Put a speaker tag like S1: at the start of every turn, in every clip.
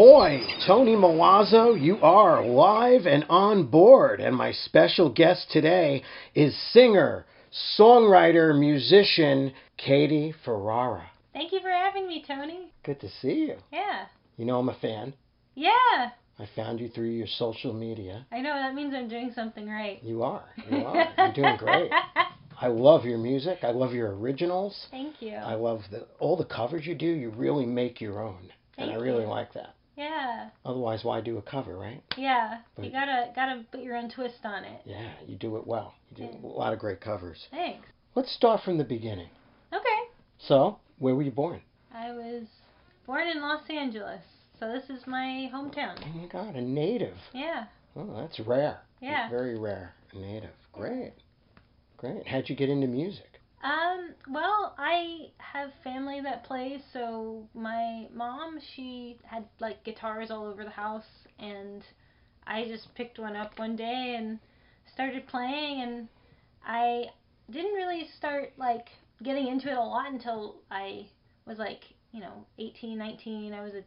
S1: Ahoy! Tony Milazzo, you are live and on board. And my special guest today is singer, songwriter, musician Katie Ferrara.
S2: Thank you for having me, Tony.
S1: Good to see you.
S2: Yeah.
S1: You know I'm a fan.
S2: Yeah.
S1: I found you through your social media.
S2: I know that means I'm doing something right.
S1: You are. You are. You're doing great. I love your music. I love your originals.
S2: Thank you.
S1: I love the all the covers you do. You really make your own, and I really
S2: you.
S1: like that.
S2: Yeah.
S1: Otherwise, why do a cover, right?
S2: Yeah.
S1: But-
S2: You gotta gotta put your own twist on it.
S1: Yeah, you do it well. You do
S2: Yeah.
S1: a lot of great covers.
S2: Thanks.
S1: Let's start from the beginning.
S2: Okay.
S1: So, where were you born?
S2: I was born in Los Angeles, so this is my hometown.
S1: Oh my God, a native.
S2: Yeah.
S1: Oh, that's rare.
S2: Yeah.
S1: Very rare. A native. Great. Great. How'd you get into music?
S2: Um, well, I have family that plays, so my mom, she had like guitars all over the house, and I just picked one up one day and started playing, and I didn't really start like getting into it a lot until I was like, you know, 18, 19. I was a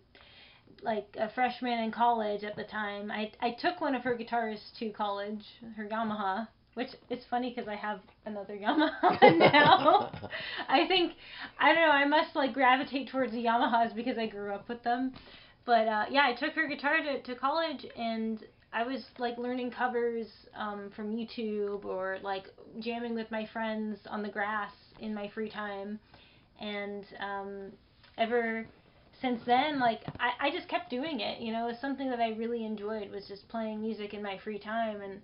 S2: like a freshman in college at the time. I I took one of her guitars to college, her Yamaha, which it's funny because I have another Yamaha now. I think I don't know. I must like gravitate towards the Yamahas because I grew up with them. But uh, yeah, I took her guitar to, to college and I was like learning covers um, from YouTube or like jamming with my friends on the grass in my free time. And um, ever since then, like I, I just kept doing it. You know, it was something that I really enjoyed was just playing music in my free time. And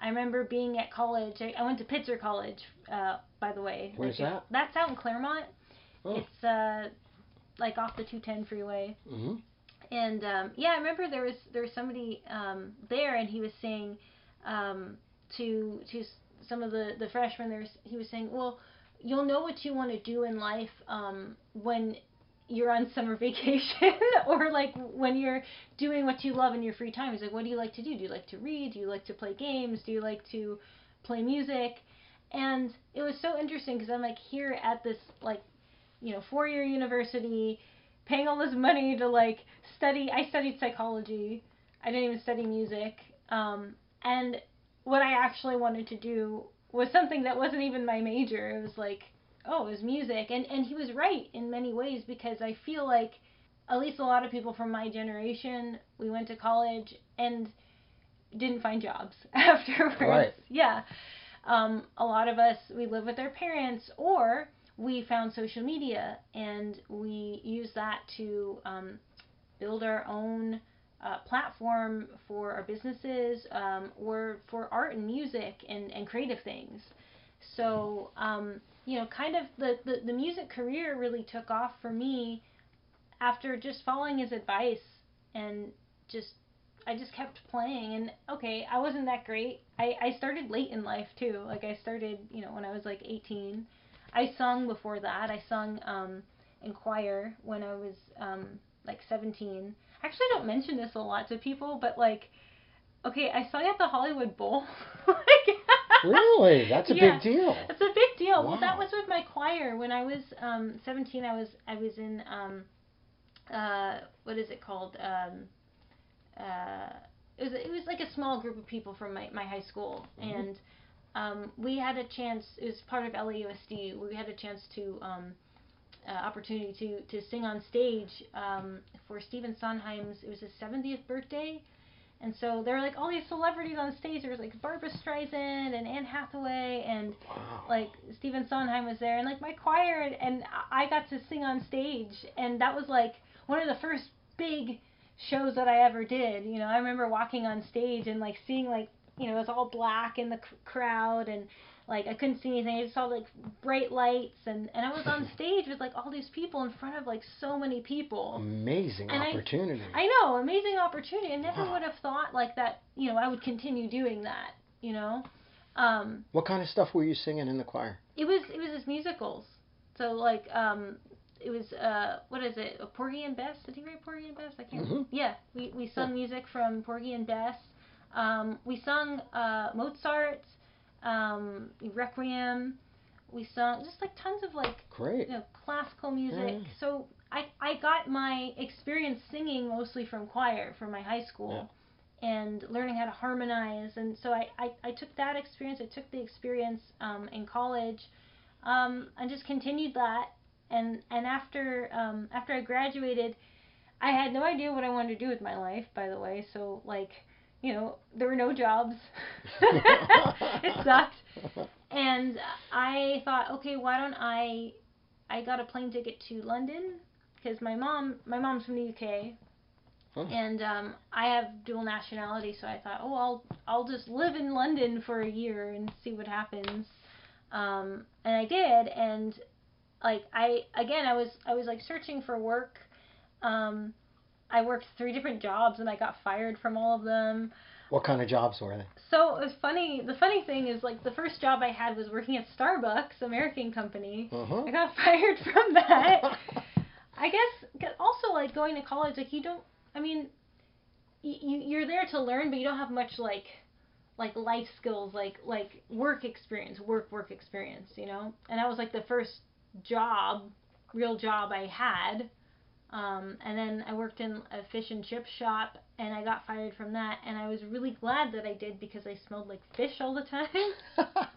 S2: I remember being at college. I, I went to Pitzer College, uh, by the way.
S1: Where's
S2: Like,
S1: that?
S2: That's out in Claremont.
S1: Oh.
S2: It's uh, like off the 210 freeway.
S1: hmm
S2: And um, yeah, I remember there was there was somebody um, there, and he was saying um, to to some of the the freshmen there, he was saying, well, you'll know what you want to do in life um, when you're on summer vacation or like when you're doing what you love in your free time. He's like, what do you like to do? Do you like to read? Do you like to play games? Do you like to play music? And it was so interesting because I'm like here at this like you know four year university paying all this money to like study I studied psychology. I didn't even study music. Um, and what I actually wanted to do was something that wasn't even my major. It was like, oh, it was music. And and he was right in many ways because I feel like at least a lot of people from my generation, we went to college and didn't find jobs afterwards.
S1: Right.
S2: Yeah. Um, a lot of us we live with our parents or we found social media and we use that to um, build our own uh, platform for our businesses um, or for art and music and, and creative things. So, um, you know, kind of the, the, the music career really took off for me after just following his advice and just I just kept playing and okay, I wasn't that great. I, I started late in life too. Like I started, you know, when I was like 18. I sung before that. I sung um, in choir when I was um, like 17. Actually, I don't mention this a lot to people, but like, okay, I sung at the Hollywood Bowl. Like-
S1: Really? That's a
S2: Yeah.
S1: big deal.
S2: It's a big deal. Well, that was with my choir when I was um, 17. I was I was in um, uh, what is it called? Um, uh, it was it was like a small group of people from my, my high school,
S1: Mhm.
S2: and um, we had a chance. It was part of LAUSD. We had a chance to um, uh, opportunity to to sing on stage um, for Stephen Sondheim's. It was his 70th birthday. And so there were like all these celebrities on stage. There was like Barbra Streisand and Anne Hathaway and
S1: Wow.
S2: like Stephen Sondheim was there and like my choir and, and I got to sing on stage and that was like one of the first big shows that I ever did. You know, I remember walking on stage and like seeing like you know it was all black in the c- crowd and like I couldn't see anything. I just saw like bright lights and and I was on stage with like all these people in front of like so many people.
S1: Amazing
S2: And
S1: opportunity.
S2: I know, amazing opportunity. I never
S1: Wow.
S2: would have thought like that. You know, I would continue doing that. You know, um,
S1: what kind of stuff were you singing in the choir?
S2: it was it was his musicals. So like um it was uh what is it? Porgy and Bess? Did he write Porgy and Bess? I can't.
S1: Mhm.
S2: Yeah, we we sung music from Porgy and Bess. Um, we sung uh, Mozart, um, Requiem. We sung just like tons of like
S1: Great.
S2: you know classical music.
S1: Mm.
S2: So I I got my experience singing mostly from choir from my high school. And learning how to harmonize, and so I, I, I took that experience. I took the experience um, in college, um, and just continued that. And and after um, after I graduated, I had no idea what I wanted to do with my life. By the way, so like you know there were no jobs. it sucked, and I thought, okay, why don't I? I got a plane ticket to London because my mom my mom's from the UK.
S1: Hmm.
S2: And um, I have dual nationality, so I thought, oh, I'll I'll just live in London for a year and see what happens. Um, and I did, and like I again, I was I was like searching for work. Um, I worked three different jobs, and I got fired from all of them.
S1: What kind of jobs were they?
S2: So it was funny. The funny thing is, like, the first job I had was working at Starbucks, American company.
S1: Uh-huh.
S2: I got fired from that. I guess also like going to college, like you don't. I mean, you you're there to learn, but you don't have much like like life skills, like like work experience, work work experience, you know. And that was like the first job, real job I had. Um, and then I worked in a fish and chip shop, and I got fired from that. And I was really glad that I did because I smelled like fish all the time.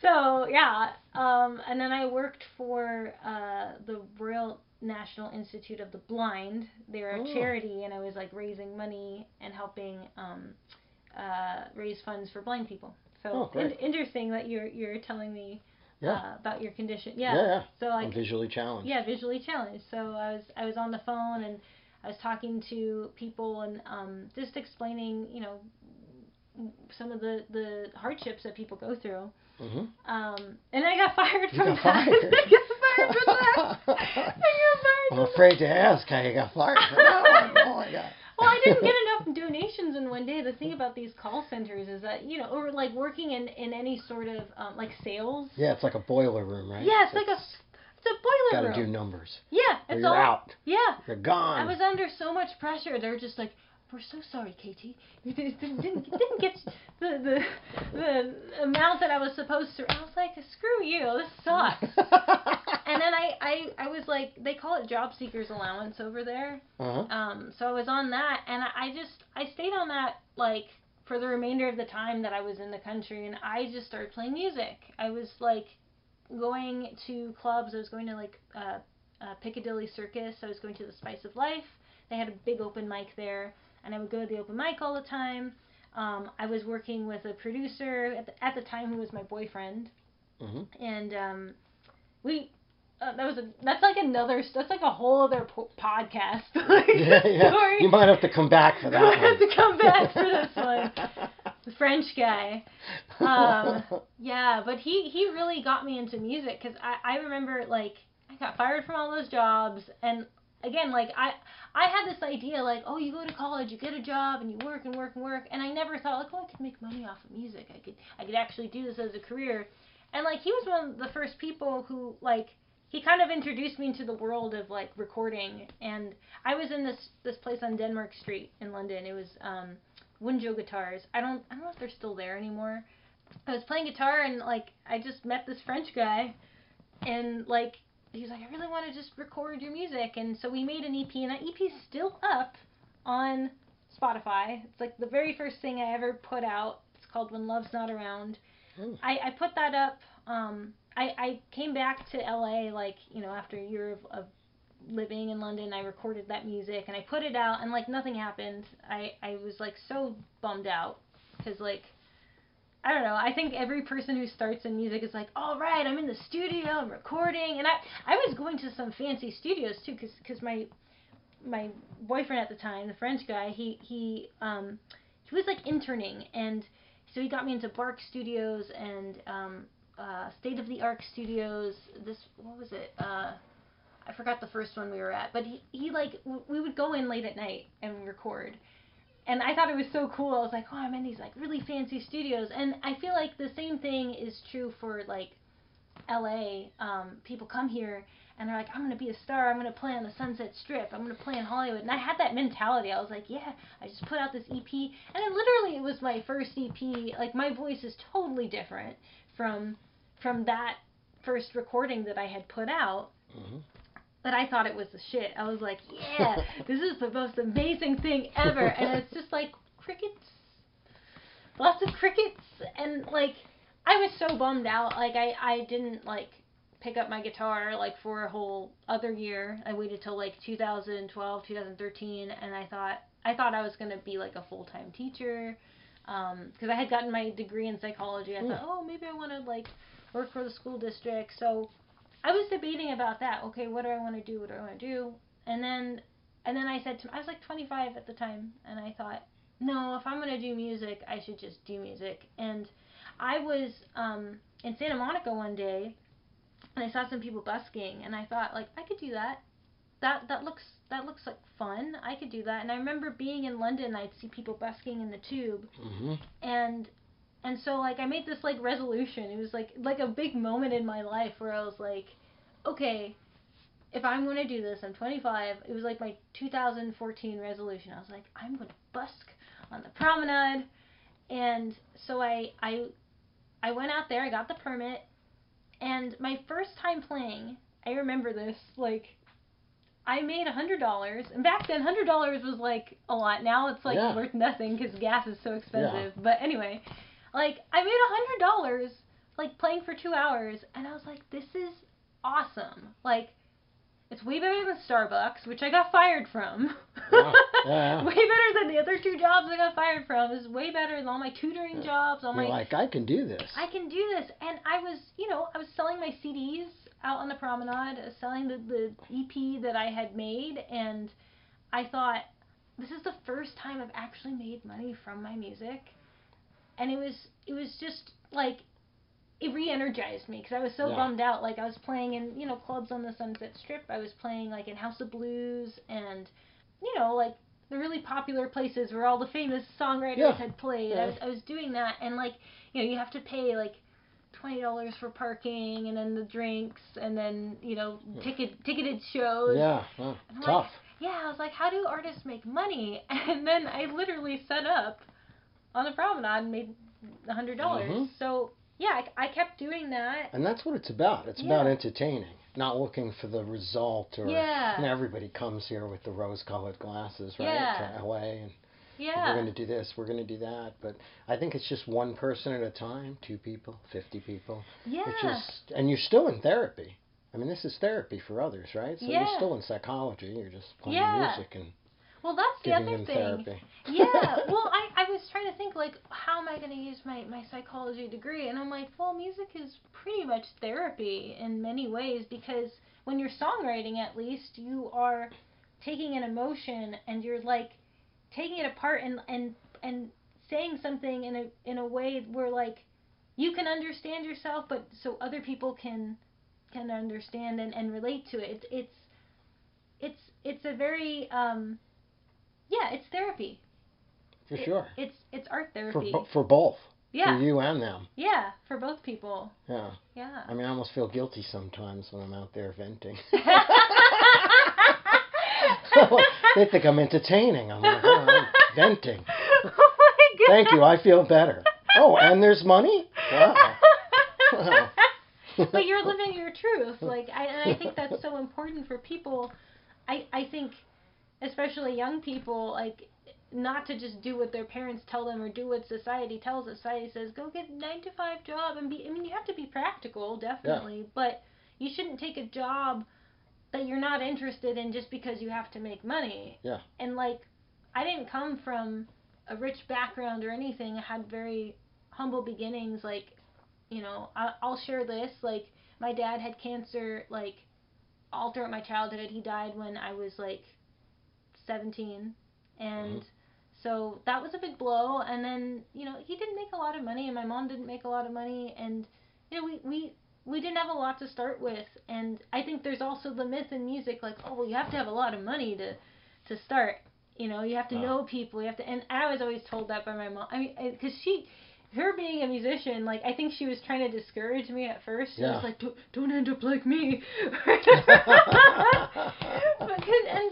S2: So yeah, um, and then I worked for uh, the Royal National Institute of the Blind. They're a
S1: Oh.
S2: charity, and I was like raising money and helping um, uh, raise funds for blind people. So
S1: Oh,
S2: in- interesting that you're you're telling me
S1: Yeah.
S2: uh, about your condition.
S1: yeah,
S2: Yeah.
S1: yeah.
S2: So
S1: I'm
S2: like
S1: visually challenged.
S2: yeah, visually challenged. So I was I was on the phone and I was talking to people and um, just explaining, you know, some of the the hardships that people go through.
S1: hmm
S2: Um, and I got fired
S1: You
S2: from
S1: got
S2: that.
S1: fired.
S2: I got fired from that. I got fired
S1: I'm afraid to ask how you got fired from that one. Oh my god.
S2: Well, I didn't get enough donations in one day. The thing about these call centers is that you know, or like working in in any sort of um, like sales.
S1: Yeah, it's like a boiler room, right?
S2: Yeah, it's like a it's a boiler
S1: Gotta
S2: room.
S1: do numbers.
S2: yeah, it's
S1: you're
S2: all.
S1: out.
S2: Yeah,
S1: You're gone.
S2: I was under so much pressure. They're just like, "We're so sorry, Katie. You didn't, didn't, didn't get the, the the amount that I was supposed to." I was like, "Screw you. This sucks." I, I was like, they call it job seekers allowance over there.
S1: uh-huh.
S2: Um, so I was on that, and I, I just I stayed on that like for the remainder of the time that I was in the country, and I just started playing music. I was like going to clubs. I was going to like uh, uh, Piccadilly Circus. I was going to the Spice of Life. They had a big open mic there, and I would go to the open mic all the time. Um, I was working with a producer at the, at the time who was my boyfriend,
S1: hmm
S2: and um, we. Uh, that was a that's like another that's like a whole other po- podcast like,
S1: Yeah, yeah. You might have to come back for that
S2: I have
S1: one.
S2: Have to come back for this one. the French guy. Um, yeah, but he he really got me into music because I I remember like I got fired from all those jobs and again like I I had this idea like oh you go to college you get a job and you work and work and work and I never thought like oh I could make money off of music I could I could actually do this as a career and like he was one of the first people who like he kind of introduced me into the world of like recording. And I was in this this place on Denmark Street in London. It was um Wunjo guitars. I don't I don't know if they're still there anymore. I was playing guitar and like I just met this French guy. And like he was like I really want to just record your music. And so we made an EP and that EP's still up on Spotify. It's like the very first thing I ever put out. It's called When Love's Not Around. I, I put that up um I, I came back to LA like, you know, after a year of, of living in London, I recorded that music and I put it out and like nothing happened. I I was like so bummed out cuz like I don't know. I think every person who starts in music is like, "All right, I'm in the studio, I'm recording." And I I was going to some fancy studios too cuz cuz my my boyfriend at the time, the French guy, he he um he was like interning and so he got me into Bark Studios and um uh State of the Art Studios. This what was it? Uh I forgot the first one we were at, but he, he like w- we would go in late at night and record. And I thought it was so cool. I was like, "Oh, I'm in these like really fancy studios." And I feel like the same thing is true for like LA. Um people come here and they're like, I'm gonna be a star. I'm gonna play on the Sunset Strip. I'm gonna play in Hollywood. And I had that mentality. I was like, yeah, I just put out this EP, and then literally it was my first EP. Like my voice is totally different from from that first recording that I had put out.
S1: Mhm.
S2: but I thought it was the shit. I was like, yeah, this is the most amazing thing ever. And it's just like crickets, lots of crickets, and like I was so bummed out. Like I I didn't like pick up my guitar like for a whole other year. I waited till like 2012, 2013, and I thought I thought I was gonna be like a full time teacher because um, I had gotten my degree in psychology. I mm. thought, oh, maybe I want to like work for the school district. So I was debating about that. Okay, what do I want to do? What do I want to do? And then and then I said to I was like 25 at the time, and I thought, no, if I'm gonna do music, I should just do music. And I was um, in Santa Monica one day, and I saw some people busking, and I thought like I could do that. That that looks that looks like fun. I could do that. And I remember being in London, I'd see people busking in the tube, mm-hmm. and and so like I made this like resolution. It was like like a big moment in my life where I was like, okay, if I'm going to do this, I'm 25. It was like my 2014 resolution. I was like, I'm going to busk on the promenade, and so I I I went out there. I got the permit, and my first time playing, I remember this like. I made a hundred dollars, and back then, hundred dollars was like a lot. Now it's like yeah. worth nothing because gas is so expensive. Yeah. But anyway, like I made a hundred dollars, like playing for two hours, and I was like, this is awesome. Like it's way better than Starbucks, which I got fired from. Yeah, yeah. way better than the other two jobs I got fired from. It's way better than all my tutoring jobs. All
S1: You're
S2: my
S1: like I can do this.
S2: I can do this, and I was, you know, I was selling my CDs out on the promenade, selling the the EP that I had made, and I thought this is the first time I've actually made money from my music, and it was it was just like it re-energized me because I was so yeah. bummed out. Like I was playing in you know clubs on the Sunset Strip. I was playing like in House of Blues and you know like the really popular places where all the famous songwriters yeah. had played. Yeah. I was I was doing that and like you know you have to pay like twenty dollars for parking and then the drinks and then you know ticket ticketed shows.
S1: Yeah, well, tough.
S2: Like, yeah, I was like, how do artists make money? And then I literally set up on the promenade and made a hundred dollars. Mm-hmm. So yeah, I, I kept doing that.
S1: And that's what it's about. It's yeah. about entertaining, not looking for the result or.
S2: Yeah.
S1: And everybody comes here with the rose-colored glasses, right?
S2: Yeah.
S1: To LA and.
S2: Yeah.
S1: We're going to do this. We're going to do that. But I think it's just one person at a time, two people, fifty people.
S2: Yeah.
S1: It's just, and you're still in therapy. I mean, this is therapy for others, right? So
S2: yeah.
S1: you're still in psychology. You're just playing
S2: yeah.
S1: music and
S2: well, that's the other thing. Yeah. Well, I, I was trying to think like, how am I going to use my my psychology degree? And I'm like, well, music is pretty much therapy in many ways because when you're songwriting, at least you are taking an emotion and you're like taking it apart and and and saying something in a in a way where like you can understand yourself, but so other people can can understand and, and relate to it. It's it's it's it's a very um yeah, it's therapy.
S1: For it, sure.
S2: It's it's art therapy.
S1: For, for both.
S2: Yeah.
S1: For you and them.
S2: Yeah, for both people.
S1: Yeah.
S2: Yeah.
S1: I mean, I almost feel guilty sometimes when I'm out there venting. so, they think I'm entertaining. I'm venting.
S2: Oh my god.
S1: Thank you. I feel better. Oh, and there's money. Wow.
S2: wow. but you're living your truth. Like, I, and I think that's so important for people. I I think especially young people, like not to just do what their parents tell them or do what society tells us. Society says go get a nine to five job and be. I mean, you have to be practical, definitely, yeah. but you shouldn't take a job that you're not interested in just because you have to make money.
S1: Yeah.
S2: And like, I didn't come from a rich background or anything. I had very humble beginnings. Like, you know, I, I'll share this. Like, my dad had cancer. Like, all throughout my childhood, he died when I was like 17 and mm-hmm. so that was a big blow and then you know he didn't make a lot of money and my mom didn't make a lot of money and you know we we we didn't have a lot to start with and i think there's also the myth in music like oh well you have to have a lot of money to to start you know you have to know people you have to and i was always told that by my mom i mean eh, because she her being a musician, like I think she was trying to discourage me at first. She
S1: yeah.
S2: was like, don't, don't end up like me. but, and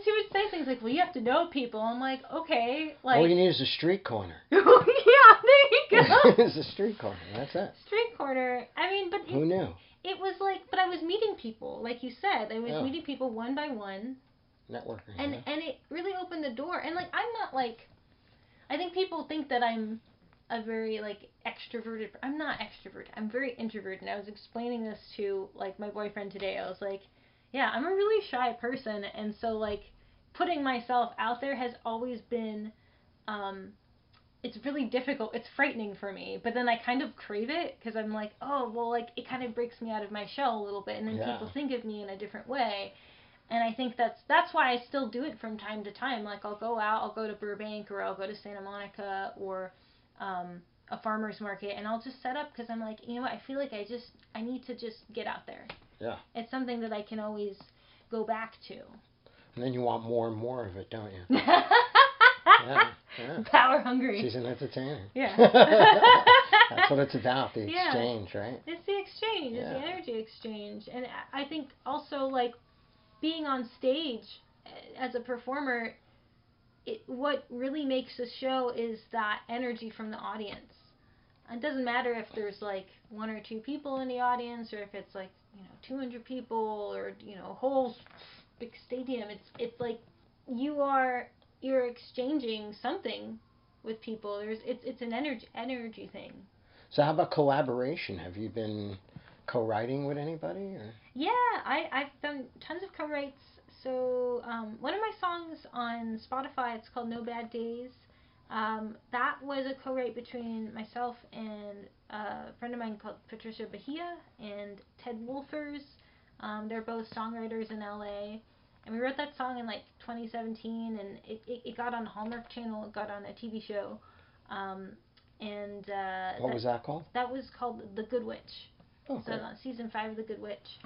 S2: she would say things like, well, you have to know people. I'm like, okay, like.
S1: All you need is a street corner.
S2: yeah, there you go.
S1: it's a street corner. That's it.
S2: Street corner. I mean, but
S1: who knew?
S2: it was like, but I was meeting people, like you said, I was
S1: Yeah.
S2: meeting people one by one,
S1: Networking.
S2: and
S1: yeah.
S2: and it really opened the door. And like, I'm not like, I think people think that I'm a very like extroverted. I'm not extroverted. I'm very introverted. And I was explaining this to like my boyfriend today. I was like, yeah, I'm a really shy person, and so like putting myself out there has always been um it's really difficult. It's frightening for me, but then I kind of crave it because I'm like, oh, well, like it kind of breaks me out of my shell a little bit, and then
S1: Yeah.
S2: people think of me in a different way. And I think that's that's why I still do it from time to time. Like I'll go out, I'll go to Burbank or I'll go to Santa Monica or um, a farmer's market, and I'll just set up because I'm like, you know what? I feel like I just I need to just get out there.
S1: Yeah.
S2: It's something that I can always go back to.
S1: and then you want more and more of it, don't you?
S2: yeah.
S1: yeah.
S2: Power hungry.
S1: She's an entertainer.
S2: Yeah.
S1: That's what it's about, the
S2: Yeah.
S1: exchange, right?
S2: It's the exchange. It's the energy exchange, and I think also like being on stage as a performer. It, what really makes a show is that energy from the audience. It doesn't matter if there's like one or two people in the audience, or if it's like you know 200 people, or you know a whole big stadium. It's it's like you are you're exchanging something with people. There's it's it's an energy energy thing.
S1: So how about collaboration? Have you been co-writing with anybody? Or?
S2: Yeah, I, I've done tons of co-writes. So um, one of my songs on Spotify, it's called No Bad Days. Um, that was a co-write between myself and a friend of mine called Patricia Bahia and Ted Wolfers. Um, they're both songwriters in LA. And we wrote that song in like 2017, and it, it, it got on the Hallmark Channel. It got on a TV show. Um, and uh,
S1: What
S2: that,
S1: was that called?
S2: that was called The Good Witch.
S1: Oh,
S2: So
S1: great.
S2: on season five of The Good Witch.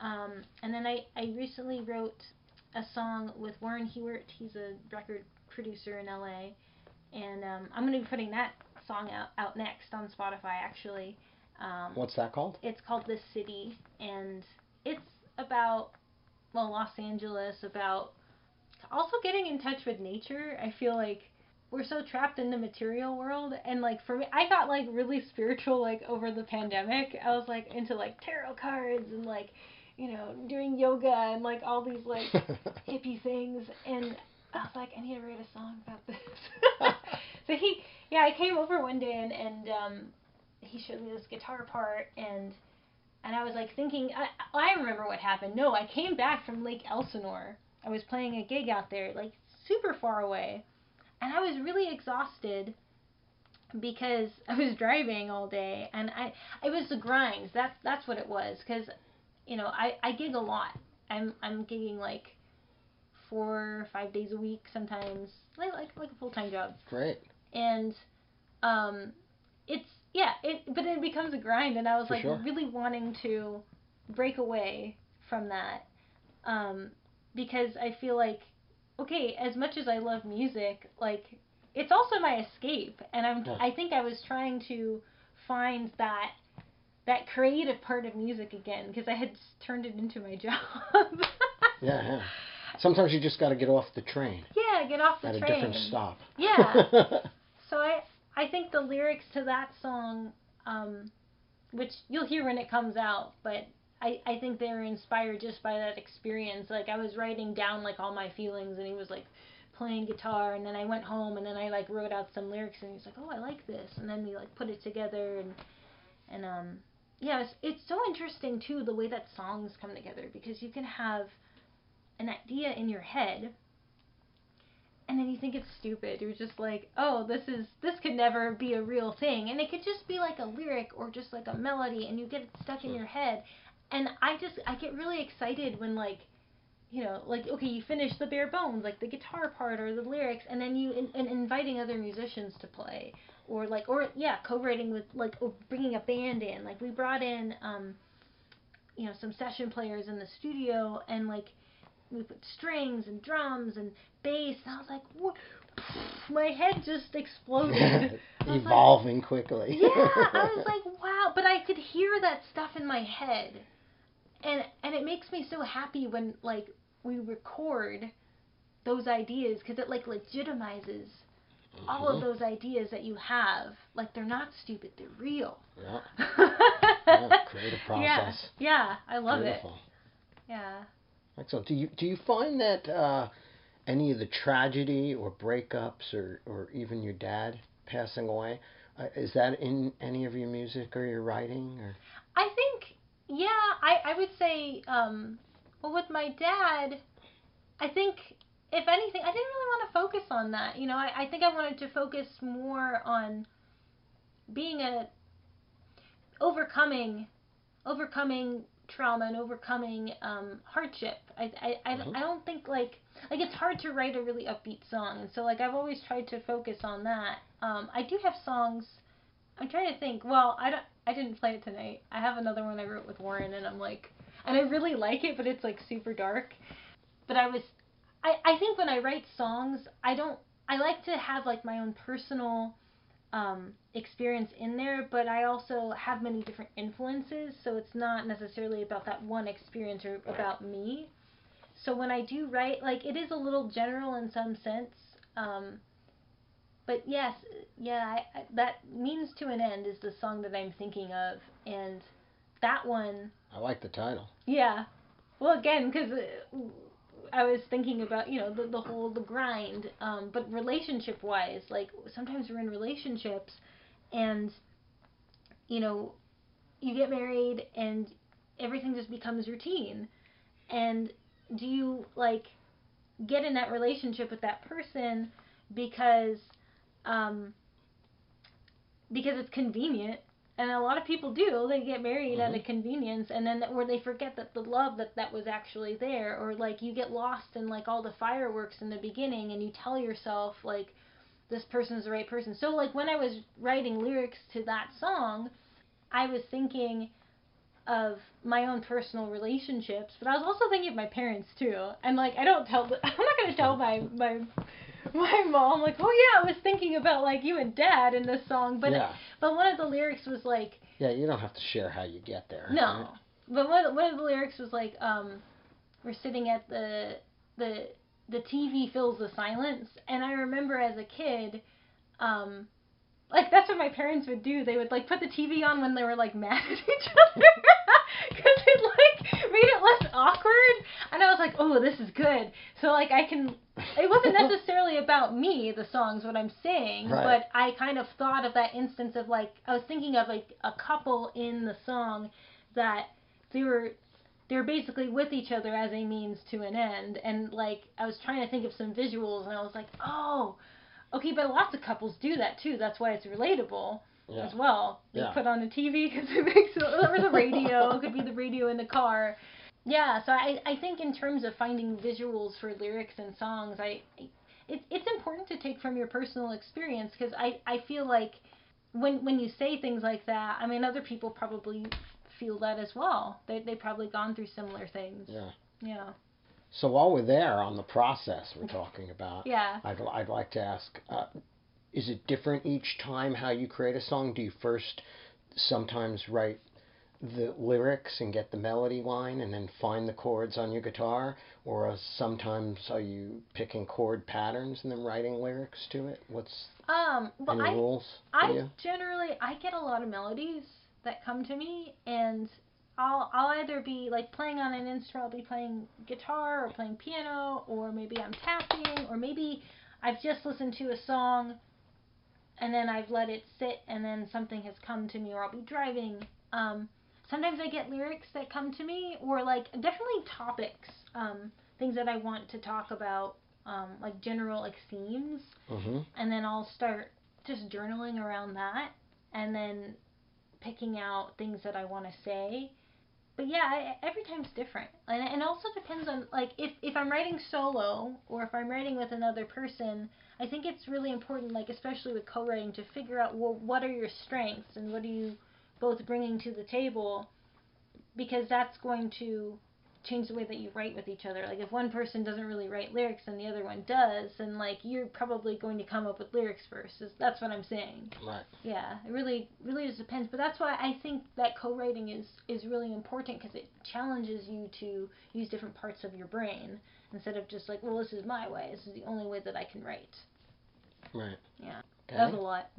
S2: Um, and then I, I recently wrote a song with Warren Hewart. He's a record producer in LA. And um, I'm going to be putting that song out, out next on Spotify, actually. Um,
S1: What's that called?
S2: it's called This City. And it's about, well, Los Angeles, about also getting in touch with nature. I feel like we're so trapped in the material world and like for me I got like really spiritual like over the pandemic. I was like into like tarot cards and like you know doing yoga and like all these like hippie things and I was like I need to write a song about this. so he yeah, I came over one day and and um he showed me this guitar part and and I was like thinking I I remember what happened. No, I came back from Lake Elsinore. I was playing a gig out there like super far away and I was really exhausted because I was driving all day and I it was the grind. That's that's what it was cuz you know, I I gig a lot. I'm I'm gigging like 4 or 5 days a week sometimes. Like like like a full-time job.
S1: Great.
S2: And um it's yeah, it but it becomes a grind and I was
S1: For
S2: like
S1: sure.
S2: really wanting to break away from that. Um because I feel like okay, as much as I love music, like it's also my escape, and I'm
S1: Yeah.
S2: I think I was trying to find that that creative part of music again because I had turned it into my job.
S1: Yeah, yeah. Sometimes you just got to get off the train
S2: Yeah, get off the
S1: at a
S2: train.
S1: different stop.
S2: Yeah. So I I think the lyrics to that song, um, which you'll hear when it comes out, but I, I think they were inspired just by that experience. Like I was writing down like all my feelings and he was like playing guitar and then I went home and then I like wrote out some lyrics and he's like, Oh, I like this and then we like put it together and and um yeah, it's it's so interesting too the way that songs come together because you can have an idea in your head and then you think it's stupid. You're just like, oh, this is this could never be a real thing, and it could just be like a lyric or just like a melody, and you get it stuck in
S1: hmm.
S2: your head. And I just I get really excited when like, you know, like okay, you finish the bare bones, like the guitar part or the lyrics, and then you in, and inviting other musicians to play, or like or yeah, co-writing with like or bringing a band in. Like we brought in um, you know, some session players in the studio, and like we put strings and drums and bass. And I was like, what? My head just exploded. Was like,
S1: Evolving quickly.
S2: yeah, I was like, wow. But I could hear that stuff in my head, and and it makes me so happy when like we record those ideas because it like legitimizes all of those ideas that you have, like they're not stupid, they're real.
S1: Yeah. yeah. Creative
S2: Yeah,
S1: process.
S2: yeah, I love
S1: Beautiful.
S2: it. Yeah.
S1: Excellent. Do you do you find that uh, any of the tragedy or breakups or, or even your dad passing away uh, is that in any of your music or your writing or
S2: I think, yeah, I, I would say, um, well, with my dad, I think, if anything, I didn't really want to focus on that. You know, I, I think I wanted to focus more on being a, overcoming, overcoming trauma and overcoming um, hardship. I, I, I,
S1: Mhm.
S2: I don't think, like, like it's hard to write a really upbeat song. And so, like, I've always tried to focus on that. Um, I do have songs, I'm trying to think, well, I don't, I didn't play it tonight. I have another one I wrote with Warren, and I'm like, and I really like it, but it's like super dark. But I was, I, I think when I write songs, I don't, I like to have like my own personal um, experience in there, but I also have many different influences, so it's not necessarily about that one experience or about me. So when I do write, like it is a little general in some sense. Um, but yes, yeah, I, I, that means to an end is the song that I'm thinking of, and that one,
S1: I like the title.
S2: yeah. Well, again, because I was thinking about you know the the whole the grind, um, but relationship wise, like sometimes we're in relationships, and you know, you get married and everything just becomes routine, and do you like get in that relationship with that person because um, because it's convenient and a lot of people do. They get married out of mm-hmm. convenience and then where they forget that the love that that was actually there or like you get lost in like all the fireworks in the beginning and you tell yourself like this person's the right person. So like when i was writing lyrics to that song i was thinking of my own personal relationships but i was also thinking of my parents too. And like i don't tell i'm not going to tell my my my mom like oh yeah i was thinking about like you and dad in this song but
S1: yeah.
S2: but one of the lyrics was like
S1: Yeah, you don't have to share how you get there.
S2: no
S1: right?
S2: but one of, one of the lyrics was like um we're sitting at the the the tv fills the silence and i remember as a kid um like that's what my parents would do they would like put the tv on when they were like mad at each other because it like made it less awkward and i was like oh this is good so like i can it wasn't necessarily about me the songs what i'm saying
S1: Right.
S2: but i kind of thought of that instance of like i was thinking of like a couple in the song that they were they were basically with each other as a means to an end and like i was trying to think of some visuals and i was like oh okay but lots of couples do that too that's why it's relatable
S1: Yeah.
S2: as well. You
S1: Yeah.
S2: put on the TV because it makes it, or the radio. it could be the radio in the car. Yeah, so I I think in terms of finding visuals for lyrics and songs, I, I it, it's important to take from your personal experience because I I feel like when when you say things like that, I mean other people probably feel that as well. They they probably gone through similar things.
S1: Yeah.
S2: Yeah.
S1: So while we're there on the process we're talking about,
S2: Yeah.
S1: I'd, I'd like to ask, uh, is it different each time how you create a song? Do you first sometimes write the lyrics and get the melody line and then find the chords on your guitar? Or uh, sometimes are you picking chord patterns and then writing lyrics to it? What's
S2: Um. Well,
S1: any
S2: I
S1: rules
S2: I
S1: you?
S2: generally I get a lot of melodies that come to me and I'll I'll either be like playing on an instrument, I'll be playing guitar or playing piano or maybe I'm tapping or maybe I've just listened to a song and then I've let it sit and then something has come to me or I'll be driving. Um sometimes I get lyrics that come to me or like definitely topics, um things that I want to talk about um like general like themes
S1: Mm-hmm.
S2: and then I'll start just journaling around that and then picking out things that I want to say. But yeah, I, every time's different. And and also depends on like if if I'm writing solo or if I'm writing with another person, I think it's really important like especially with co-writing to figure out well what are your strengths and what do you both bringing to the table because that's going to change the way that you write with each other. Like if one person doesn't really write lyrics and the other one does, then like you're probably going to come up with lyrics first. That's what I'm saying.
S1: Right.
S2: Yeah, it really really just depends. But that's why I think that co-writing is is really important because it challenges you to use different parts of your brain instead of just like, well, this is my way. This is the only way that I can write.
S1: Right.
S2: Yeah.
S1: Okay.
S2: That was a lot.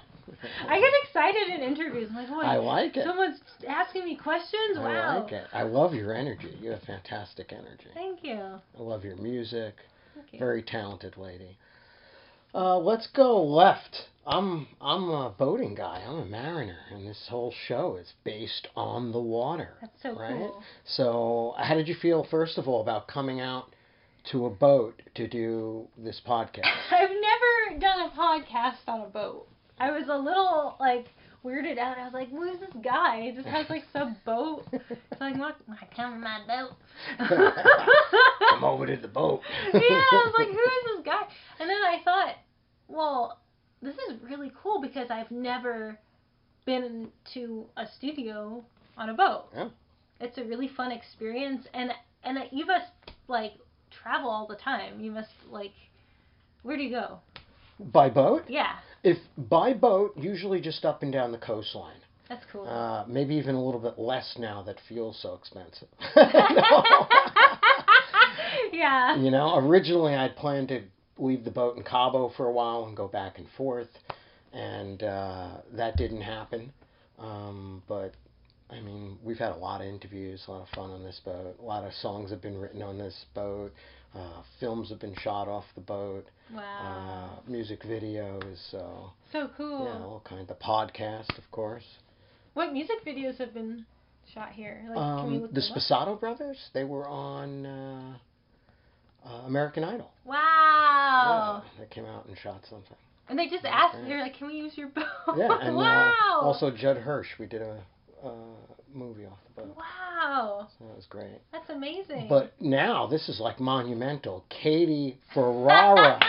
S2: I get excited in interviews. I'm like, what?
S1: I like it.
S2: Someone's asking me questions.
S1: I
S2: Wow.
S1: I like it. I love your energy. You have fantastic energy.
S2: Thank you.
S1: I love your music.
S2: Thank you.
S1: Very talented lady. Uh, let's go left. I'm I'm a boating guy. I'm a mariner, and this whole show is based on the water.
S2: That's so
S1: right?
S2: cool.
S1: So, how did you feel first of all about coming out to a boat to do this podcast?
S2: I've never done a podcast on a boat. I was a little like weirded out. I was like, "Who's this guy? He just has like some boat." It's like, "What? I come in my boat."
S1: I'm over to the boat.
S2: yeah, I was like, "Who is this guy?" And then I thought, "Well, this is really cool because I've never been to a studio on a boat.
S1: Yeah.
S2: It's a really fun experience, and and you must like travel all the time. You must like, where do you go?
S1: By boat?
S2: Yeah,
S1: If by boat, usually just up and down the coastline.
S2: that's cool.
S1: Uh, maybe even a little bit less now that fuel's so expensive.
S2: yeah.
S1: you know, originally I'd planned to leave the boat in Cabo for a while and go back and forth, and uh, that didn't happen. Um, but I mean, we've had a lot of interviews, a lot of fun on this boat. A lot of songs have been written on this boat. Uh, films have been shot off the boat.
S2: Wow.
S1: Uh, music videos. So
S2: so cool.
S1: yeah, all kind. The podcast, of course.
S2: What music videos have been shot here? Like, can
S1: Um,
S2: look
S1: the? Spasato brothers. They were on uh, uh, American Idol.
S2: Wow.
S1: Yeah, they came out and shot something.
S2: And they just asked, they're like, "Can we use your boat?"
S1: Yeah, and
S2: wow.
S1: uh, also Judd Hirsch. We did a movie off the boat.
S2: Wow.
S1: So that was great.
S2: That's amazing.
S1: But now this is like monumental. Katie Ferrara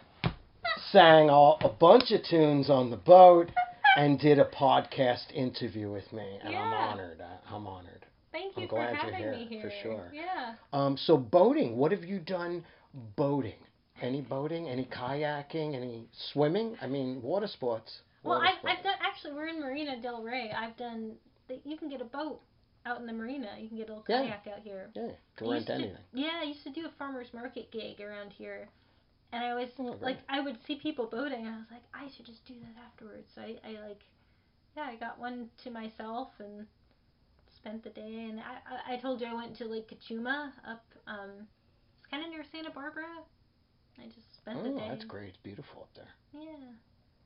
S1: sang all, a bunch of tunes on the boat and did a podcast interview with me, and I'm honored. I, I'm honored.
S2: Thank you
S1: I'm
S2: for
S1: glad you're
S2: having
S1: here,
S2: me here.
S1: for sure.
S2: Yeah.
S1: Um, so boating. What have you done boating? Any boating? Any kayaking? Any swimming? I mean, water sports.
S2: Well, I've. I've done, actually, we're in Marina Del Rey. I've done, the, you can get a boat out in the marina. You can get a little
S1: Yeah.
S2: kayak out here.
S1: Yeah, can rent
S2: used to-
S1: anything.
S2: Yeah, I used to do a farmer's market gig around here. And I always,
S1: Oh,
S2: like, I would see people boating, and I was like, I should just do that afterwards. So I, I like, yeah, I got one to myself and spent the day. And I, I, I told you I went to Lake Cachuma up, um, it's kind of near Santa Barbara. I just spent the day.
S1: Oh, that's great. It's beautiful up there.
S2: Yeah.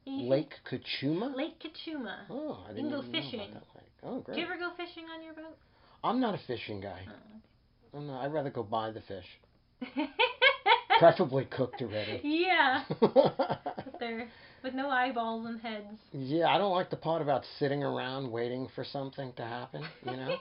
S2: You
S1: Lake Cachuma.
S2: Lake Cachuma.
S1: Oh, I
S2: You
S1: didn't
S2: can go fishing.
S1: about that lake. Oh,
S2: Do you ever go fishing on your boat?
S1: I'm not a fishing guy.
S2: Oh,
S1: I'm oh, not, I'd rather go buy the fish, preferably cooked already.
S2: yeah. With no eyeballs and heads.
S1: yeah, I don't like the part about sitting around waiting for something to happen. You know,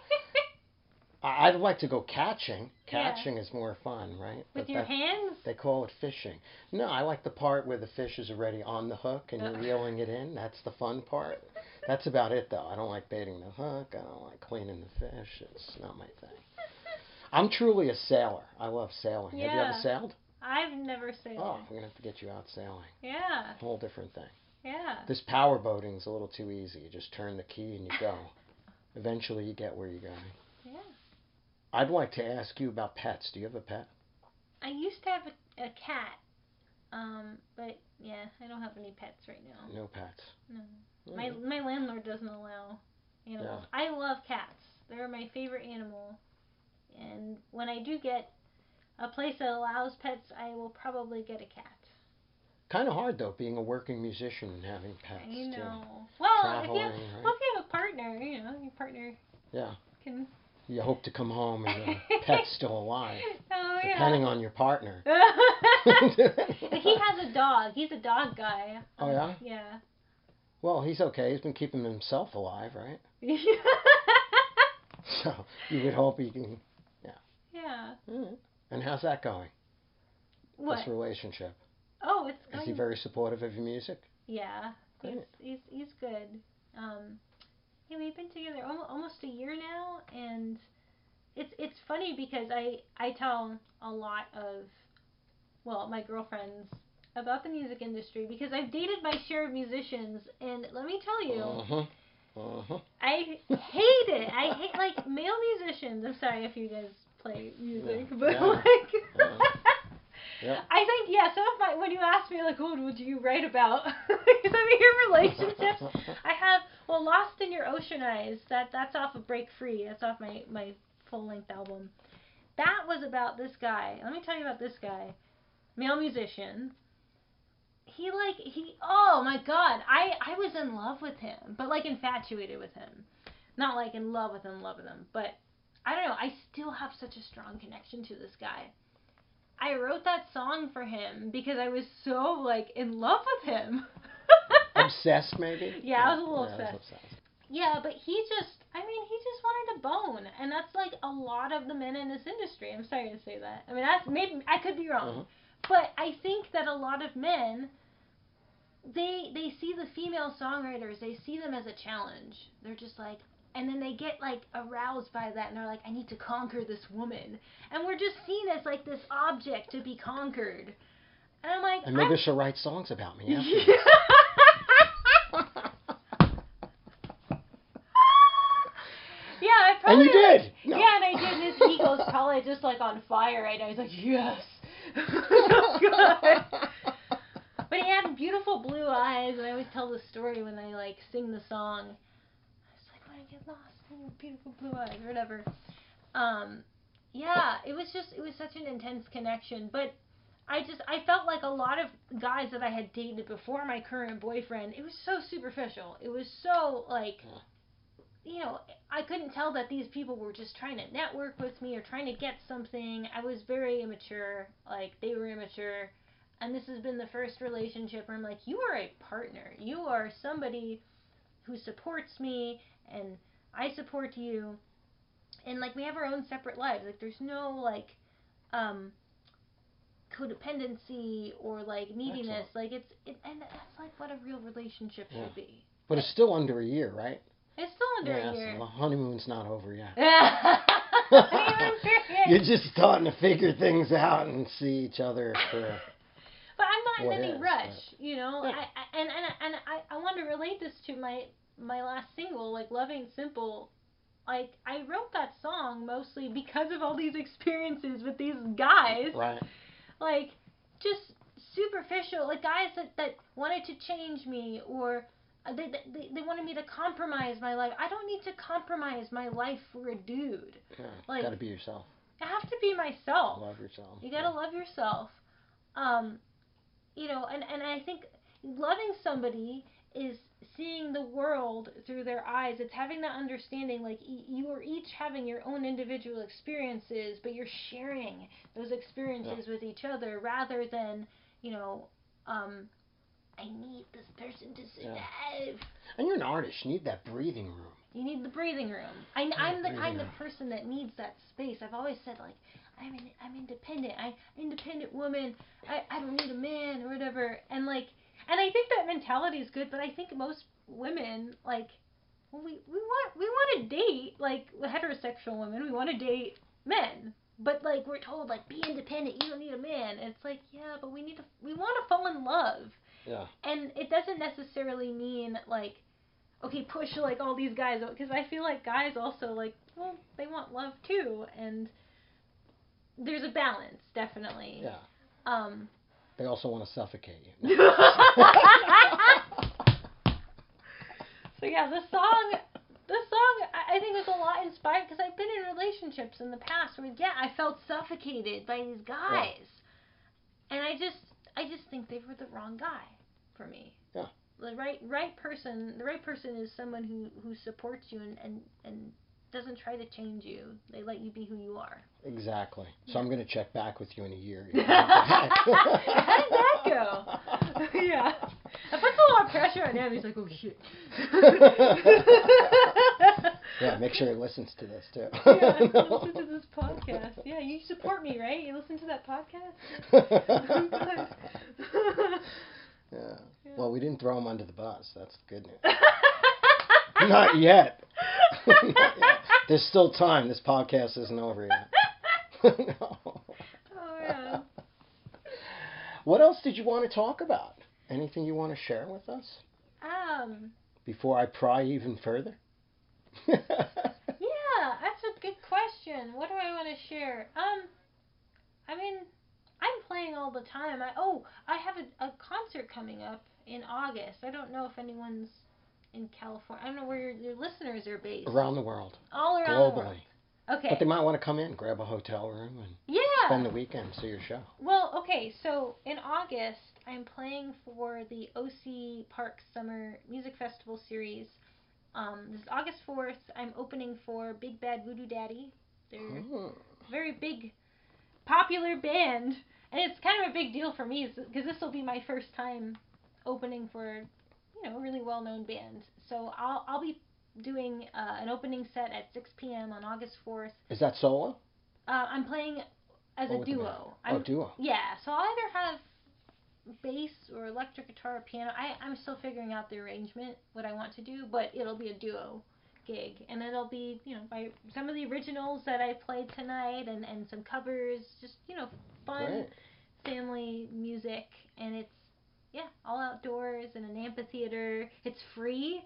S1: I'd like to go catching.
S2: Yeah.
S1: Catching is more fun, right?
S2: with
S1: But
S2: your
S1: that-
S2: hands?
S1: They call it fishing. No, I like the part where the fish is already on the hook and you're reeling it in. That's the fun part. That's about it, though. I don't like baiting the hook. I don't like cleaning the fish. It's not my thing. I'm truly a sailor. I love sailing. Yeah. Have you ever sailed?
S2: I've never sailed.
S1: Oh, we're gonna have to get you out sailing.
S2: Yeah,
S1: Whole different thing.
S2: yeah.
S1: This power boating's a little too easy. You just turn the key and you go. Eventually, you get where you're going.
S2: Yeah.
S1: I'd like to ask you about pets. Do you have a pet?
S2: I used to have a, a cat. Um, but yeah, I don't have any pets right now.
S1: No pets.
S2: No. My my landlord doesn't allow animals. I love cats. They're my favorite animal. And when I do get a place that allows pets, I will probably get a cat.
S1: Kind of hard though, being a working musician and having pets.
S2: I know. Well, if you have,
S1: right?
S2: well, if you have a partner, you know, your partner
S1: Yeah.
S2: can.
S1: You hope to come home and the pet's still alive,
S2: Oh yeah.
S1: depending on your partner.
S2: he has a dog. He's a dog guy.
S1: Oh, yeah?
S2: Yeah.
S1: well, he's okay. He's been keeping himself alive, right? So you would hope he can.
S2: yeah.
S1: Alright. And how's that going?
S2: What?
S1: This relationship.
S2: Oh, it's
S1: Is he very supportive of your music?
S2: Yeah. He's he's he's good. Um, yeah, we've been together almost almost a year now, and it's it's funny because I I tell a lot of well my girlfriends about the music industry because I've dated my share of musicians, and let me tell you.
S1: Uh-huh. Uh-huh.
S2: I hate it. I hate like male musicians. I'm sorry if you guys play music,
S1: Yeah.
S2: but
S1: Yeah.
S2: like
S1: Yeah. Yeah.
S2: I think yeah. Some of my when you ask me like, oh, what do you write about? Some of your relationships. I have well, Lost in Your Ocean Eyes. That that's off of Break Free. That's off my my full length album. That was about this guy. Let me tell you about this guy, male musician. He like he oh my god I I was in love with him but like infatuated with him, not like in love with him love with him but I don't know I still have such a strong connection to this guy. I wrote that song for him because I was so like in love with him.
S1: obsessed, maybe.
S2: Yeah, I was a little
S1: Yeah, I was
S2: obsessed. Yeah, but he just, I mean, he just wanted a bone, and that's like a lot of the men in this industry. I'm sorry to say that. I mean, that's maybe I could be wrong,
S1: Mhm.
S2: but I think that a lot of men, they they see the female songwriters, they see them as a challenge. They're just like, and then they get like aroused by that, and they're like, I need to conquer this woman, and we're just seen as like this object to be conquered. And I'm like,
S1: And maybe
S2: I'm
S1: I should write songs about me. after
S2: yeah.
S1: This.
S2: I
S1: and
S2: probably
S1: you did. No.
S2: Yeah, and I did. And his ego's probably just like on fire right now. He's like, yes. But he had beautiful blue eyes, and I always tell the story when I like sing the song. It's like when I get lost in your beautiful blue eyes, or whatever. Um, yeah, it was just it was such an intense connection, but. I just I felt like a lot of guys that I had dated before my current boyfriend, it was so superficial. It was so like you know, I couldn't tell that these people were just trying to network with me or trying to get something. I was very immature, like they were immature. And this has been the first relationship where I'm like, you are a partner. You are somebody who supports me and I support you. And like we have our own separate lives. Like there's no like um codependency or like neediness. Like it's it, and that's like what a real relationship
S1: Yeah.
S2: should be.
S1: But it's still under a year, right?
S2: It's still under
S1: yeah,
S2: a year.
S1: so the honeymoon's not over yet. You're just starting to figure things out and see each other for.
S2: But I'm not in any
S1: is,
S2: rush, you know.
S1: Yeah.
S2: I, I and and and I I want to relate this to my my last single, like "Love Ain't Simple." Like I wrote that song mostly because of all these experiences with these guys,
S1: Right.
S2: like just superficial, like guys that that wanted to change me or. They, they, they wanted me to compromise my life. I don't need to compromise my life for a dude.
S1: Yeah.
S2: Like-
S1: gotta be yourself.
S2: I have to be myself.
S1: Love yourself.
S2: You gotta love yourself. Um, you know, and, and I think loving somebody is seeing the world through their eyes. It's having that understanding, like e- you are each having your own individual experiences, but you're sharing those experiences with each other rather than, you know, um, I need this person to survive.
S1: And you're an artist. You need that breathing room.
S2: You need the breathing room. I, I'm the kind of person that needs that space. I've always said like, I'm in, I'm independent. I'm independent woman. I, I don't need a man or whatever. And like, and I think that mentality is good. But I think most women like, well, we we want we want to date like heterosexual women. We want to date men. But like we're told like be independent. You don't need a man. And it's like yeah, but we need to we want to fall in love
S1: Yeah.
S2: and it doesn't necessarily mean like okay push like all these guys because i feel like guys also like well they want love too and there's a balance definitely
S1: Yeah.
S2: um
S1: They also want to suffocate you.
S2: so yeah the song the song I- i think was a lot inspired because i've been in relationships in the past where yeah i felt suffocated by these guys and i just i just think they were the wrong guy for me
S1: Yeah.
S2: the right right person the right person is someone who who supports you and and and doesn't try to change you they let you be who you are
S1: Exactly. So
S2: Yeah.
S1: I'm going to check back with you in a year.
S2: How did that go? yeah. That puts a lot of pressure on him. He's like, oh shit.
S1: yeah, make sure he listens to this too.
S2: yeah, listen to this podcast. Yeah, you support me, right? You listen to that podcast?
S1: Yeah. Well, we didn't throw him under the bus. That's the good news. Not yet. Not yet. There's still time. This podcast isn't over yet. no.
S2: Oh, yeah.
S1: What else did you want to talk about? Anything you want to share with us
S2: Um,
S1: before I pry even further?
S2: yeah, that's a good question. What do I want to share? Um, I mean, I'm playing all the time. I oh, I have a, a concert coming up in August. I don't know if anyone's in California. I don't know where your, your listeners are based.
S1: Around the world,
S2: all around
S1: globally.
S2: the world. Okay.
S1: But they might want to come in, grab a hotel room, and
S2: yeah.
S1: spend the weekend, see your show.
S2: Well, okay, so in August, I'm playing for the OC Park Summer Music Festival series. Um, this is August 4th. I'm opening for Big Bad Voodoo Daddy. They're
S1: Oh.
S2: very big, popular band, and it's kind of a big deal for me because this will be my first time opening for, you know, a really well-known band. So I'll I'll be doing uh, an opening set at 6 p.m. on August 4th.
S1: Is that solo?
S2: Uh, I'm playing as
S1: Or
S2: a
S1: with the band?
S2: duo.
S1: Oh,
S2: I'm,
S1: duo.
S2: yeah, so I'll either have bass or electric guitar or piano. I, I'm still figuring out the arrangement, what I want to do, but it'll be a duo gig. And it'll be, you know, by some of the originals that I played tonight and, and some covers, just, you know, fun
S1: Great.
S2: family music. And it's, yeah, all outdoors in an amphitheater. It's free,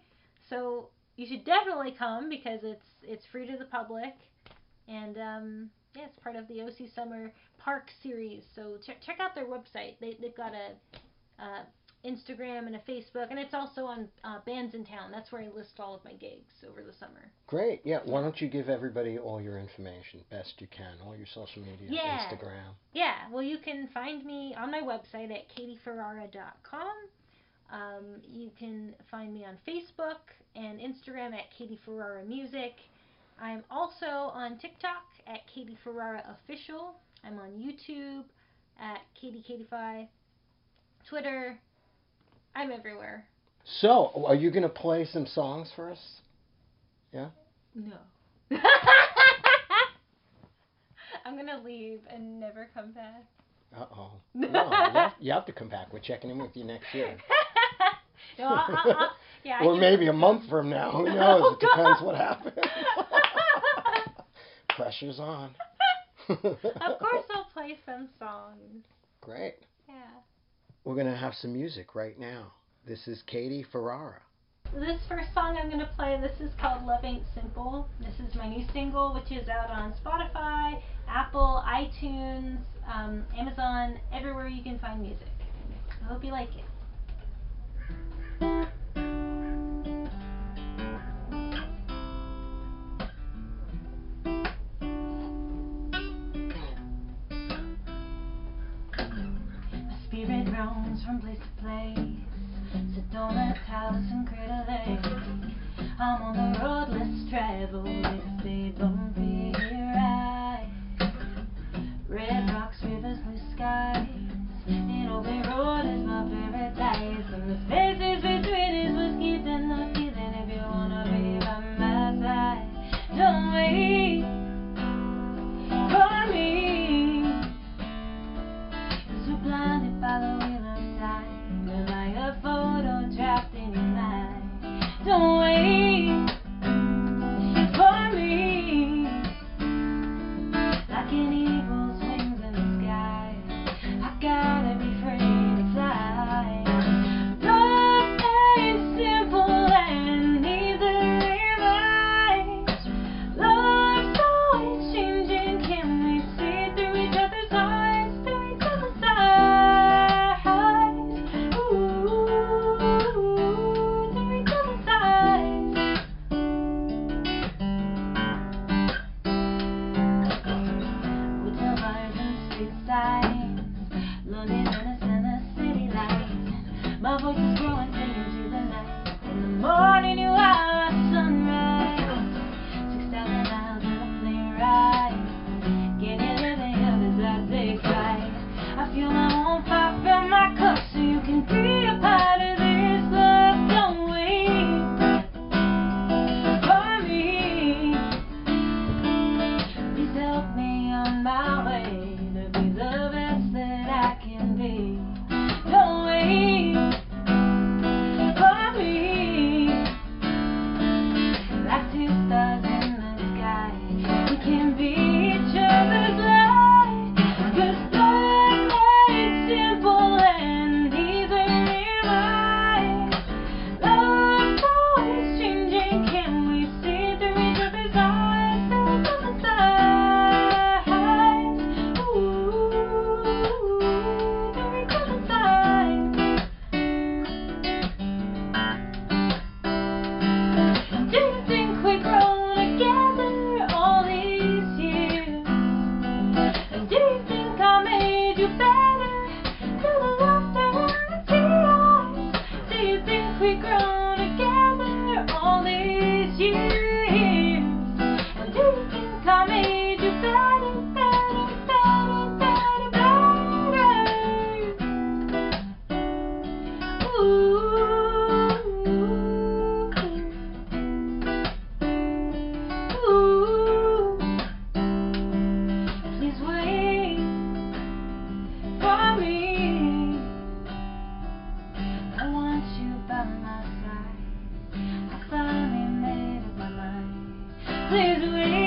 S2: so you should definitely come because it's it's free to the public. And um, yeah, it's part of the OC Summer Park series. So check check out their website. They they've got a uh, Instagram and a Facebook, and it's also on uh, Bands in Town. That's where I list all of my gigs over the summer.
S1: Great. Yeah. Why don't you give everybody all your information, best you can, all your social media,
S2: Yeah.
S1: Instagram.
S2: Yeah, well, you can find me on my website at katieferrara.com. Um, you can find me on Facebook and Instagram at Katie Ferrara Music. I'm also on TikTok at Katie Ferrara Official. I'm on YouTube at KatieKatie5. Twitter. I'm everywhere.
S1: So, are you going to play some songs for us? Yeah?
S2: No. I'm gonna leave and never come back.
S1: Uh oh. No, you have, you have to come back. We're checking in with you next year.
S2: no, I, I, I, yeah,
S1: or maybe a month from now. Who knows?
S2: Oh,
S1: it depends what happens. Pressure's on.
S2: Of course, I'll play some songs.
S1: Great.
S2: Yeah.
S1: We're going to have some music right now. This is Katie Ferrara.
S2: This first song I'm gonna play, this is called Love Ain't Simple. This is my new single, which is out on Spotify, Apple, iTunes, um, Amazon, everywhere you can find music. I hope you like it. I'm on the road less traveled. It's a bumpy ride. Red rocks, rivers, blue skies. is real.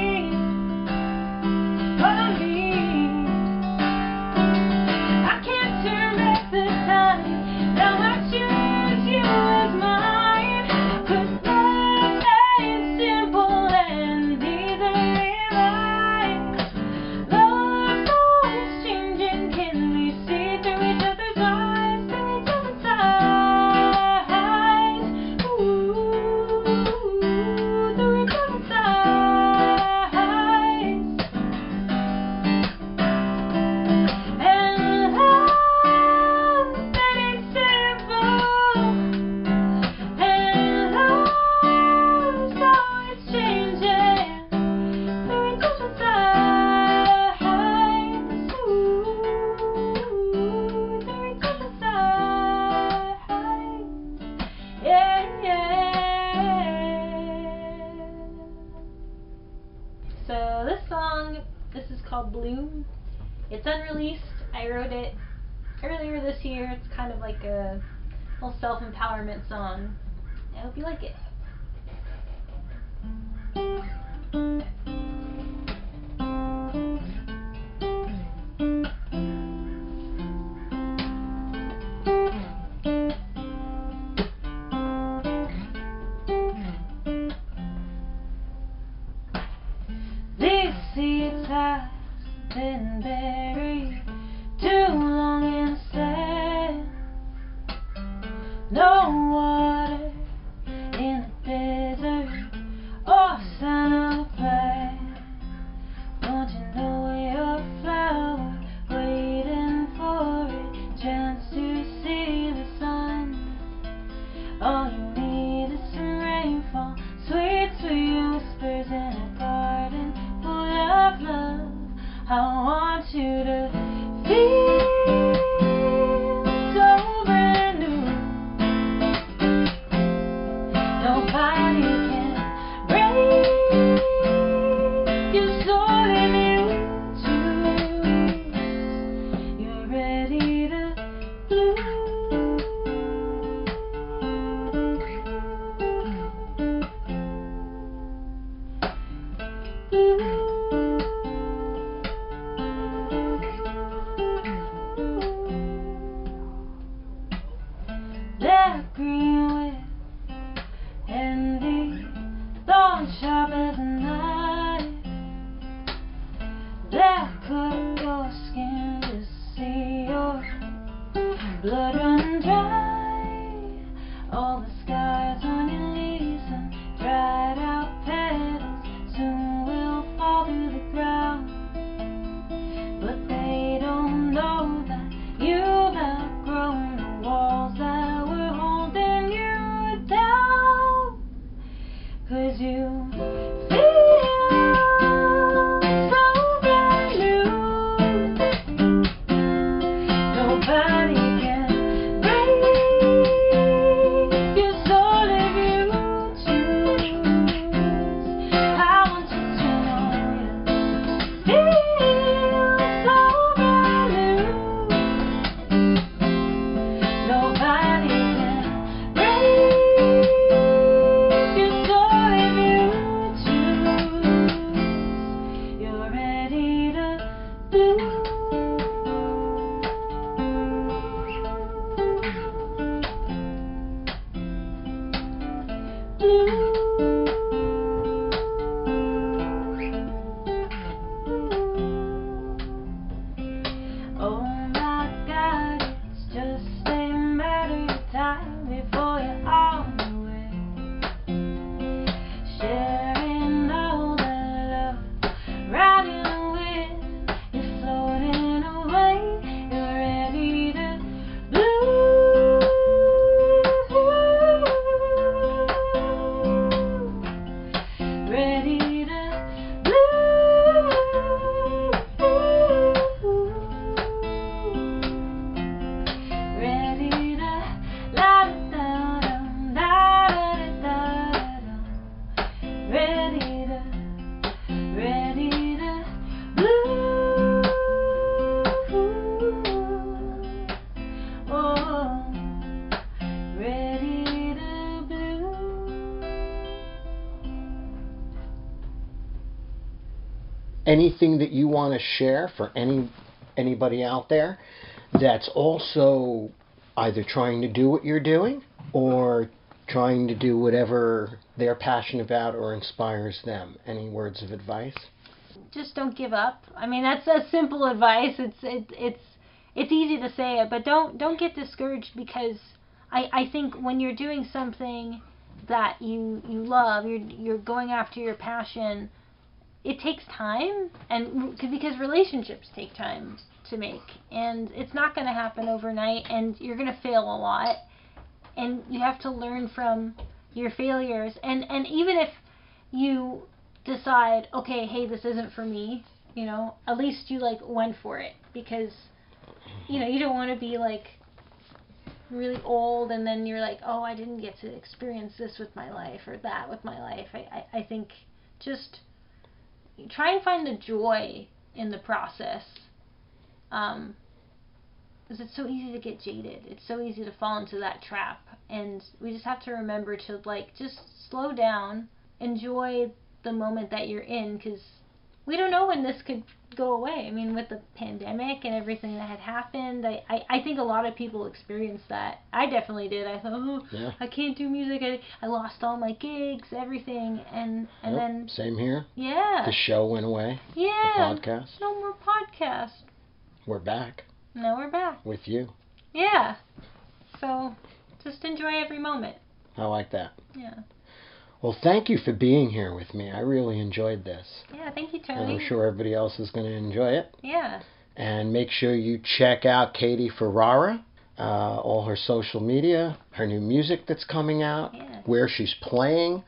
S2: Have been buried too long in sand. No water
S1: anything that you want to share for any anybody out there that's also either trying to do what you're doing or trying to do whatever they're passionate about or inspires them any words of advice
S2: just don't give up. I mean, that's a simple advice. It's it, it's it's easy to say it, but don't don't get discouraged because I I think when you're doing something that you you love, you're you're going after your passion. It takes time, and because relationships take time to make, and it's not going to happen overnight, and you're going to fail a lot, and you have to learn from your failures, and and even if you decide, okay, hey, this isn't for me, you know, at least you like went for it because, you know, you don't want to be like really old and then you're like, oh, I didn't get to experience this with my life or that with my life. I, I, I think just try and find the joy in the process. Um, because it's so easy to get jaded. It's so easy to fall into that trap, and we just have to remember to like just slow down, enjoy the moment that you're in, because we don't know when this could go away. I mean, with the pandemic and everything that had happened, I, I, I think a lot of people experienced that. I definitely did. I thought, oh,
S1: Yeah.
S2: I can't do music. I, I lost all my gigs, everything, and and
S1: Yep,
S2: then
S1: Same here.
S2: yeah,
S1: The show went away.
S2: yeah,
S1: The podcast.
S2: no more podcast.
S1: We're back
S2: Now we're back.
S1: with you.
S2: Yeah. So just enjoy every moment.
S1: I like that.
S2: Yeah.
S1: Well, thank you for being here with me. I really enjoyed this.
S2: Yeah. Thank you, Tony.
S1: And I'm sure everybody else is going to enjoy it.
S2: Yeah.
S1: And make sure you check out Katie Ferrara, uh, all her social media, her new music that's coming out,
S2: Yeah.
S1: where she's playing.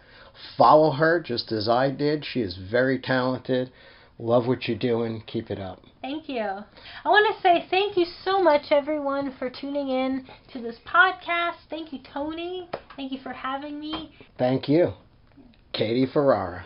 S1: Follow her just as I did. She is very talented. Love what you're doing. Keep it up.
S2: Thank you. I want to say thank you so much, everyone, for tuning in to this podcast. Thank you, Tony. Thank you for having me.
S1: Thank you. Katie Ferrara.